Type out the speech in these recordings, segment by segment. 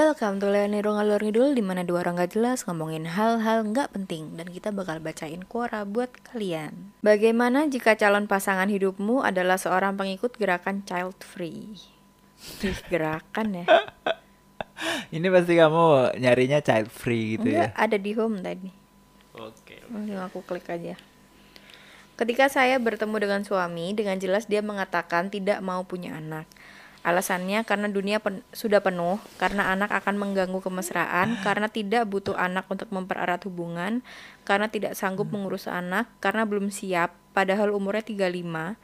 Welcome to Leonero Ngalor Ngidul di mana dua orang gak jelas ngomongin hal-hal nggak penting dan kita bakal bacain kuora buat kalian. Bagaimana jika calon pasangan hidupmu adalah seorang pengikut gerakan child free? Ih, gerakan ya? Ini pasti kamu nyarinya child free gitu Enggak, ya. ada di home tadi. Oke. Langsung aku klik aja. Ketika saya bertemu dengan suami, dengan jelas dia mengatakan tidak mau punya anak. Alasannya karena dunia pen- sudah penuh, karena anak akan mengganggu kemesraan, karena tidak butuh anak untuk mempererat hubungan, karena tidak sanggup mengurus anak, karena belum siap, padahal umurnya 35,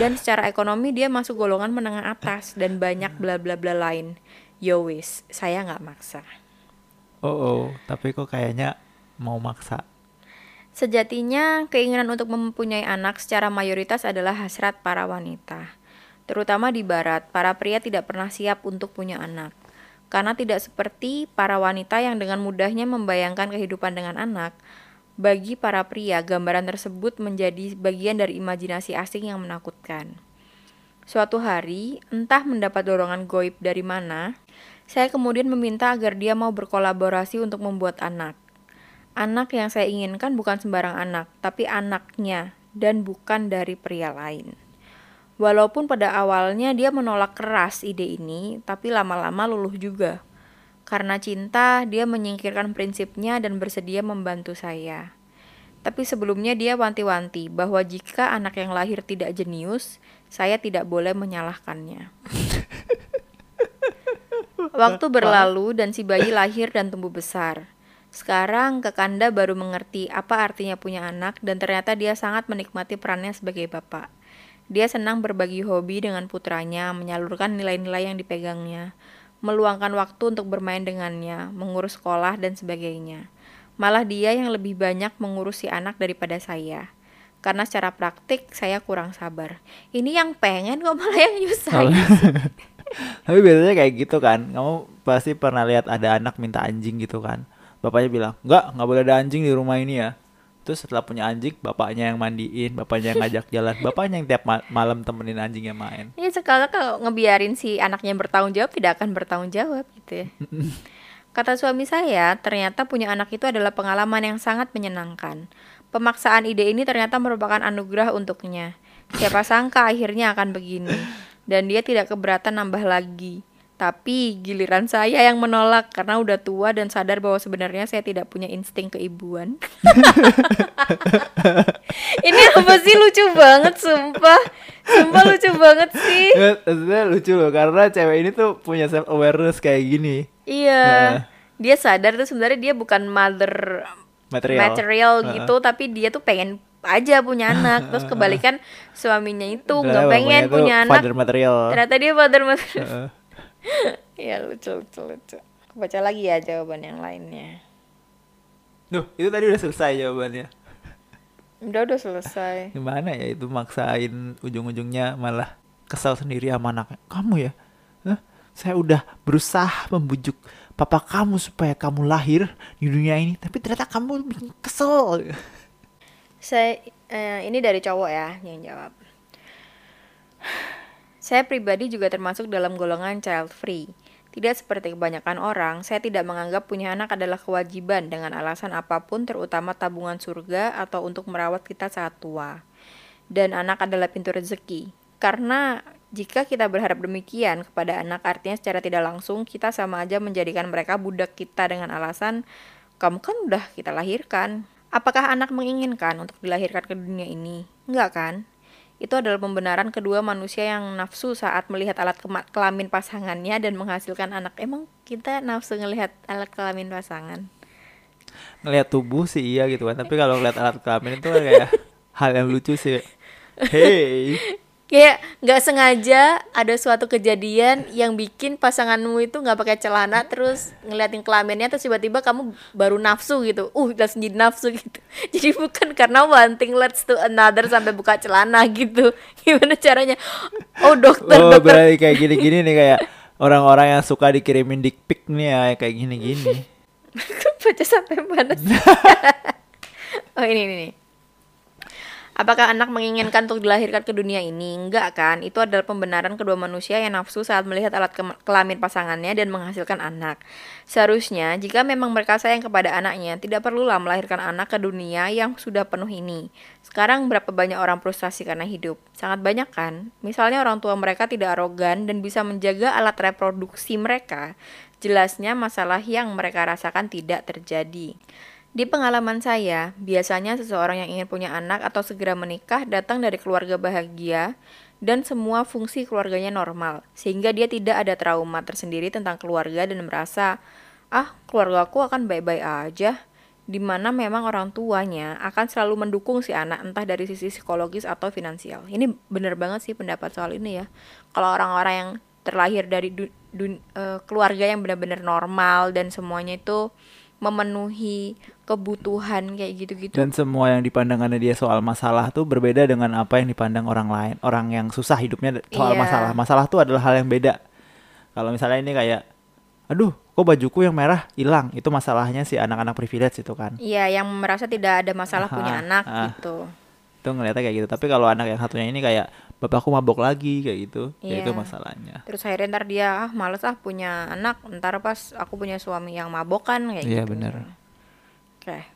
dan secara ekonomi dia masuk golongan menengah atas, dan banyak bla bla bla lain. Yo wis, saya nggak maksa. Oh, oh, tapi kok kayaknya mau maksa. Sejatinya, keinginan untuk mempunyai anak secara mayoritas adalah hasrat para wanita. Terutama di barat, para pria tidak pernah siap untuk punya anak. Karena tidak seperti para wanita yang dengan mudahnya membayangkan kehidupan dengan anak, bagi para pria, gambaran tersebut menjadi bagian dari imajinasi asing yang menakutkan. Suatu hari, entah mendapat dorongan goib dari mana, saya kemudian meminta agar dia mau berkolaborasi untuk membuat anak. Anak yang saya inginkan bukan sembarang anak, tapi anaknya dan bukan dari pria lain. Walaupun pada awalnya dia menolak keras ide ini, tapi lama-lama luluh juga. Karena cinta, dia menyingkirkan prinsipnya dan bersedia membantu saya. Tapi sebelumnya dia wanti-wanti bahwa jika anak yang lahir tidak jenius, saya tidak boleh menyalahkannya. Waktu berlalu dan si bayi lahir dan tumbuh besar. Sekarang Kekanda baru mengerti apa artinya punya anak dan ternyata dia sangat menikmati perannya sebagai bapak. Dia senang berbagi hobi dengan putranya, menyalurkan nilai-nilai yang dipegangnya, meluangkan waktu untuk bermain dengannya, mengurus sekolah dan sebagainya. Malah dia yang lebih banyak mengurus si anak daripada saya. Karena secara praktik saya kurang sabar. Ini yang pengen kok malah yang nyusahin. Tapi biasanya kayak gitu kan. Kamu pasti pernah lihat ada anak minta anjing gitu kan. Bapaknya bilang, "Enggak, nggak boleh ada anjing di rumah ini ya." Terus setelah punya anjing, bapaknya yang mandiin, bapaknya yang ngajak jalan, bapaknya yang tiap ma- malam temenin anjingnya main. Ya sekarang kalau ngebiarin si anaknya bertanggung jawab tidak akan bertanggung jawab gitu ya. Kata suami saya, ternyata punya anak itu adalah pengalaman yang sangat menyenangkan. Pemaksaan ide ini ternyata merupakan anugerah untuknya. Siapa sangka akhirnya akan begini. Dan dia tidak keberatan nambah lagi. Tapi giliran saya yang menolak karena udah tua dan sadar bahwa sebenarnya saya tidak punya insting keibuan. Ini apa sih lucu banget sumpah. Sumpah lucu banget sih. Ya, Maksudnya lucu loh karena cewek ini tuh punya self awareness kayak gini. Iya. Heeh. Dia sadar tuh sebenarnya dia bukan mother Material. material Heeh. gitu, tapi dia tuh pengen aja punya anak. Terus kebalikan suaminya itu nggak pengen punya anak. Father material. Ternyata dia father material. Heeh. ya lucu lucu lucu. Aku baca lagi ya jawaban yang lainnya. Duh, itu tadi udah selesai jawabannya. Udah udah selesai. Gimana ya itu maksain ujung-ujungnya malah kesal sendiri sama anaknya. Kamu ya? Hah? Saya udah berusaha membujuk papa kamu supaya kamu lahir di dunia ini, tapi ternyata kamu bikin kesel. Saya eh, ini dari cowok ya yang jawab. Saya pribadi juga termasuk dalam golongan child free. Tidak seperti kebanyakan orang, saya tidak menganggap punya anak adalah kewajiban dengan alasan apa pun terutama tabungan surga atau untuk merawat kita saat tua. Dan anak adalah pintu rezeki. Karena jika kita berharap demikian kepada anak artinya secara tidak langsung kita sama aja menjadikan mereka budak kita dengan alasan kamu kan udah kita lahirkan. Apakah anak menginginkan untuk dilahirkan ke dunia ini? Enggak kan? Itu adalah pembenaran kedua manusia yang nafsu saat melihat alat kelamin pasangannya dan menghasilkan anak. Emang kita nafsu ngelihat alat kelamin pasangan? Ngelihat tubuh sih iya gitu kan, tapi kalau ngeliat alat kelamin itu kan kayak hal yang lucu sih. Hey, Kayak nggak sengaja ada suatu kejadian yang bikin pasanganmu itu nggak pakai celana terus ngeliatin kelaminnya terus tiba-tiba kamu baru nafsu gitu. Uh, langsung jadi nafsu gitu. Jadi bukan karena one thing leads to another sampai buka celana gitu. Gimana caranya? Oh, dokter, oh dokter berarti kayak gini-gini nih kayak orang-orang yang suka dikirimin dick pic nih ya kayak gini-gini. baca sampai mana oh ini, ini nih. Apakah anak menginginkan untuk dilahirkan ke dunia ini? Enggak kan? Itu adalah pembenaran kedua manusia yang nafsu saat melihat alat ke- kelamin pasangannya dan menghasilkan anak. Seharusnya, jika memang mereka sayang kepada anaknya, tidak perlulah melahirkan anak ke dunia yang sudah penuh ini. Sekarang berapa banyak orang frustasi karena hidup? Sangat banyak kan? Misalnya orang tua mereka tidak arogan dan bisa menjaga alat reproduksi mereka. Jelasnya masalah yang mereka rasakan tidak terjadi. Di pengalaman saya, biasanya seseorang yang ingin punya anak atau segera menikah datang dari keluarga bahagia dan semua fungsi keluarganya normal, sehingga dia tidak ada trauma tersendiri tentang keluarga dan merasa, ah keluarga aku akan baik-baik aja, di mana memang orang tuanya akan selalu mendukung si anak entah dari sisi psikologis atau finansial. Ini bener banget sih pendapat soal ini ya. Kalau orang-orang yang terlahir dari eh, keluarga yang benar-benar normal dan semuanya itu memenuhi kebutuhan kayak gitu-gitu. Dan semua yang dipandangannya dia soal masalah tuh berbeda dengan apa yang dipandang orang lain. Orang yang susah hidupnya soal Iya. masalah. Masalah tuh adalah hal yang beda. Kalau misalnya ini kayak, aduh, kok bajuku yang merah hilang? Itu masalahnya si anak-anak privilege itu kan. Iya, yang merasa tidak ada masalah punya Aha, anak ah. gitu. Itu ngeliatnya kayak gitu. Tapi kalau anak yang satunya ini kayak, bapakku mabok lagi kayak gitu. Ya itu Iya. masalahnya. Terus akhirnya ntar dia ah males ah punya anak, ntar pas aku punya suami yang mabok kan kayak Iya, gitu. bener. Oke.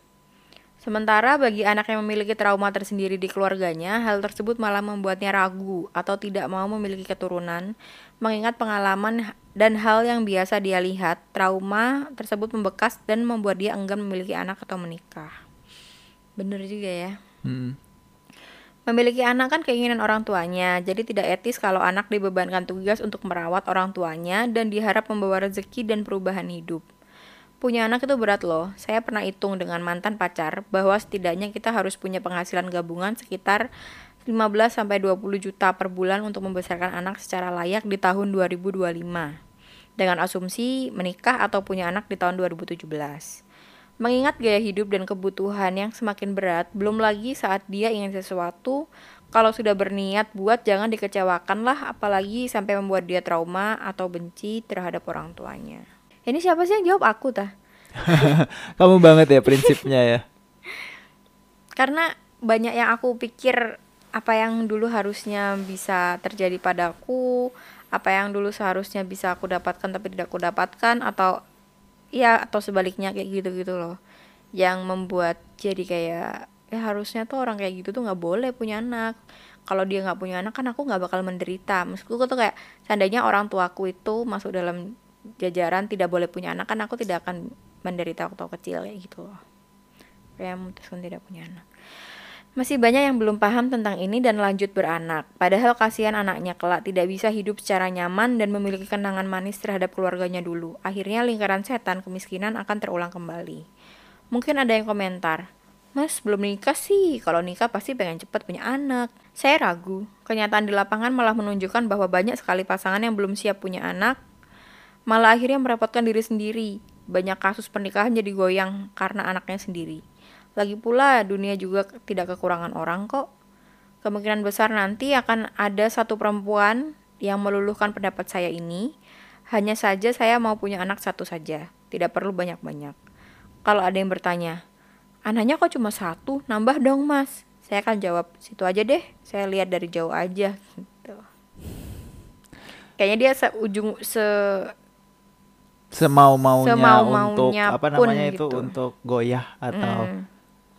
Sementara bagi anak yang memiliki trauma tersendiri di keluarganya, hal tersebut malah membuatnya ragu atau tidak mau memiliki keturunan, mengingat pengalaman dan hal yang biasa dia lihat, trauma tersebut membekas dan membuat dia enggan memiliki anak atau menikah. Bener juga ya. Hmm. Memiliki anak kan keinginan orang tuanya, jadi tidak etis kalau anak dibebankan tugas untuk merawat orang tuanya dan diharap membawa rezeki dan perubahan hidup. Punya anak itu berat loh. Saya pernah hitung dengan mantan pacar bahwa setidaknya kita harus punya penghasilan gabungan sekitar 15 sampai 20 juta per bulan untuk membesarkan anak secara layak di tahun 2025. Dengan asumsi menikah atau punya anak di tahun 2017. Mengingat gaya hidup dan kebutuhan yang semakin berat, belum lagi saat dia ingin sesuatu, kalau sudah berniat buat jangan dikecewakan lah, apalagi sampai membuat dia trauma atau benci terhadap orang tuanya. Ini siapa sih yang jawab aku tah? Kamu banget ya prinsipnya ya. Karena banyak yang aku pikir apa yang dulu harusnya bisa terjadi padaku, apa yang dulu seharusnya bisa aku dapatkan tapi tidak aku dapatkan atau ya atau sebaliknya kayak gitu-gitu loh. Yang membuat jadi kayak ya harusnya tuh orang kayak gitu tuh nggak boleh punya anak. Kalau dia nggak punya anak kan aku nggak bakal menderita. Maksudku tuh kayak seandainya orang tuaku itu masuk dalam jajaran tidak boleh punya anak kan aku tidak akan menderita waktu kecil kayak gitu loh. Kayak memutuskan tidak punya anak. Masih banyak yang belum paham tentang ini dan lanjut beranak. Padahal kasihan anaknya kelak tidak bisa hidup secara nyaman dan memiliki kenangan manis terhadap keluarganya dulu. Akhirnya lingkaran setan kemiskinan akan terulang kembali. Mungkin ada yang komentar, Mas belum nikah sih, kalau nikah pasti pengen cepat punya anak. Saya ragu, kenyataan di lapangan malah menunjukkan bahwa banyak sekali pasangan yang belum siap punya anak, malah akhirnya merepotkan diri sendiri. Banyak kasus pernikahan jadi goyang karena anaknya sendiri. Lagi pula dunia juga tidak kekurangan orang kok. Kemungkinan besar nanti akan ada satu perempuan yang meluluhkan pendapat saya ini. Hanya saja saya mau punya anak satu saja, tidak perlu banyak-banyak. Kalau ada yang bertanya, anaknya kok cuma satu, nambah dong mas. Saya akan jawab, situ aja deh, saya lihat dari jauh aja. Gitu. Kayaknya dia seujung se Semau-maunya Semau-maunya untuk apa pun namanya itu gitu. untuk goyah atau Hmm.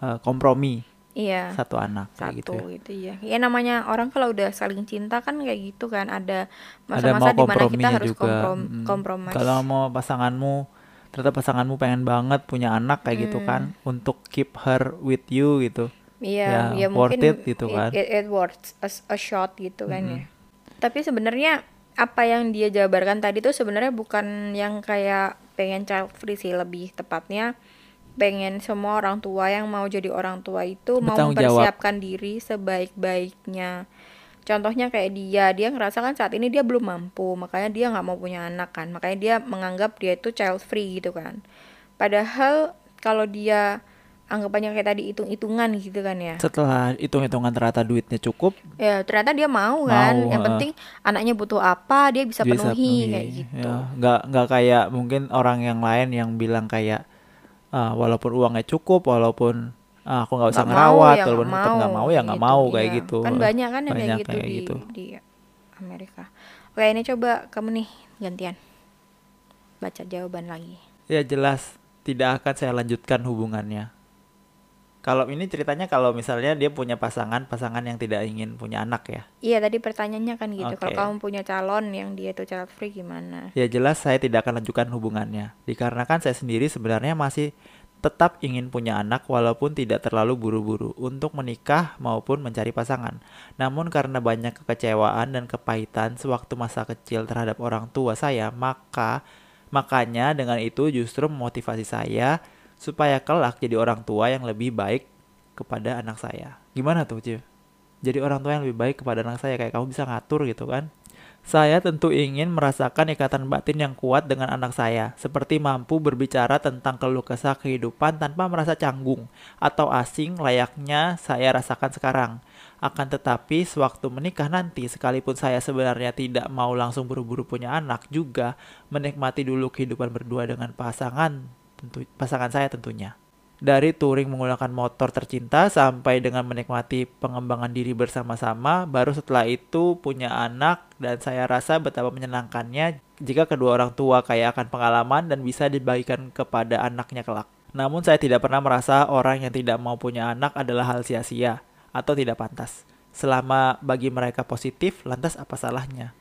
Eh, kompromi iya satu anak kayak gitu satu ya. gitu ya. Ya namanya orang kalau udah saling cinta kan kayak gitu kan ada masa-masa mau di mana kita harus juga. komprom Mm. kompromis. Kalau mau pasanganmu ternyata pasanganmu pengen banget punya anak kayak gitu Hmm. kan untuk keep her with you gitu. Iya, ya, ya, worth mungkin it gitu it- kan. It, it worth a, a shot gitu kan ya. Tapi sebenarnya apa yang dia jabarkan tadi tuh sebenarnya bukan yang kayak pengen child free sih lebih tepatnya pengen semua orang tua yang mau jadi orang tua itu mau jawab. mempersiapkan diri sebaik-baiknya. Contohnya kayak dia, dia ngerasa kan saat ini dia belum mampu, makanya dia nggak mau punya anak kan, makanya dia menganggap dia itu child free gitu kan. Padahal kalau dia anggapannya kayak tadi hitung-hitungan gitu kan ya. Setelah hitung-hitungan ternyata duitnya cukup, Ya ternyata dia mau kan. Mau, Yang heeh. penting anaknya butuh apa dia bisa, bisa penuhi kayak penuhi. gitu. Ya, nggak nggak kayak mungkin orang yang lain yang bilang kayak ah, walaupun uangnya cukup, walaupun ah, aku nggak usah mau ngerawat ya walaupun tetap nggak mau ya nggak mau kayak iya. gitu. kan banyak kan yang kayak Banyak gitu kayak di gitu. di Amerika. Oke ini coba kamu nih gantian. Baca jawaban lagi. Ya jelas tidak akan saya lanjutkan hubungannya kalau ini ceritanya kalau misalnya dia punya pasangan pasangan yang tidak ingin punya anak ya iya tadi pertanyaannya kan gitu kalau Oke. kamu punya calon yang dia tuh child free gimana Ya jelas saya tidak akan lanjutkan hubungannya Dikarenakan saya sendiri sebenarnya masih tetap ingin punya anak walaupun tidak terlalu buru-buru untuk menikah maupun mencari pasangan. Namun karena banyak kekecewaan dan kepahitan sewaktu masa kecil terhadap orang tua saya, maka makanya dengan itu justru memotivasi saya supaya kelak jadi orang tua yang lebih baik kepada anak saya. Gimana tuh, Civ? Jadi orang tua yang lebih baik kepada anak saya kayak kamu bisa ngatur gitu kan? Saya tentu ingin merasakan ikatan batin yang kuat dengan anak saya, seperti mampu berbicara tentang keluh kesah kehidupan tanpa merasa canggung atau asing layaknya saya rasakan sekarang. Akan tetapi, sewaktu menikah nanti, sekalipun saya sebenarnya tidak mau langsung buru-buru punya anak, juga menikmati dulu kehidupan berdua dengan pasangan, tentu pasangan saya tentunya. Dari touring menggunakan motor tercinta sampai dengan menikmati pengembangan diri bersama-sama, baru setelah itu punya anak dan saya rasa betapa menyenangkannya jika kedua orang tua kaya akan pengalaman dan bisa dibagikan kepada anaknya kelak. Namun saya tidak pernah merasa orang yang tidak mau punya anak adalah hal sia-sia atau tidak pantas. Selama bagi mereka positif, lantas apa salahnya?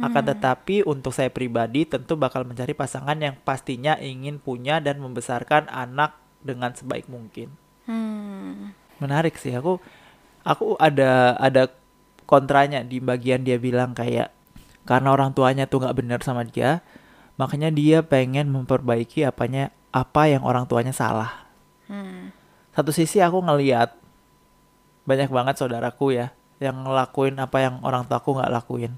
Akan tetapi untuk saya pribadi tentu bakal mencari pasangan yang pastinya ingin punya dan membesarkan anak dengan sebaik mungkin. hmm Menarik sih aku aku ada ada kontranya di bagian dia bilang kayak karena orang tuanya tuh nggak benar sama dia, makanya dia pengen memperbaiki apanya apa yang orang tuanya salah. hmm Satu sisi aku ngeliat banyak banget saudaraku ya yang ngelakuin apa yang orang tuaku nggak lakuin.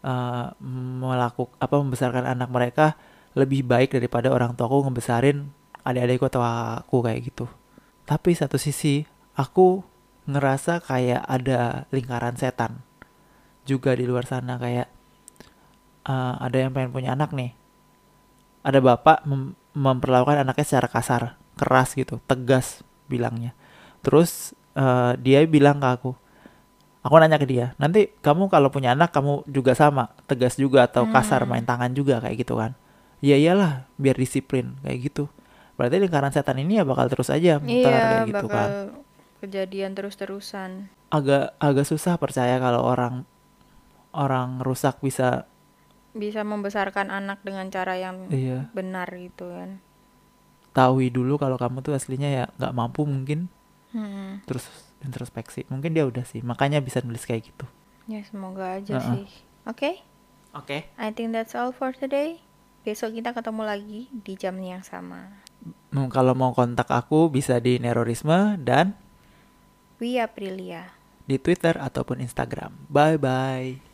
Eh melakukan apa membesarkan anak mereka lebih baik daripada orang tuaku ngebesarin adik-adikku atau aku kayak gitu. Tapi satu sisi aku ngerasa kayak ada lingkaran setan juga di luar sana kayak eh, ada yang pengen punya anak nih. Ada bapak mem- memperlakukan anaknya secara kasar, keras gitu, tegas bilangnya. Terus eh, dia bilang ke aku, aku nanya ke dia, nanti kamu kalau punya anak kamu juga sama, tegas juga atau kasar Hmm. main tangan juga kayak gitu kan? Ya iyalah, biar disiplin kayak gitu. Berarti lingkaran setan ini ya bakal terus aja muter iya kayak gitu bakal kan. kejadian terus-terusan Agak agak susah percaya kalau orang orang rusak bisa bisa membesarkan anak dengan cara yang iya benar gitu kan tahui dulu kalau kamu tuh aslinya ya nggak mampu mungkin hmm. terus introspeksi. Mungkin dia udah sih makanya bisa nulis kayak gitu. Ya semoga aja Heeh. sih. Oke? Oke. I think that's all for today. Besok kita ketemu lagi di jam yang sama. Hmm, kalau mau kontak aku bisa di nerorisme dan We Aprilia. di Twitter ataupun Instagram. Bye bye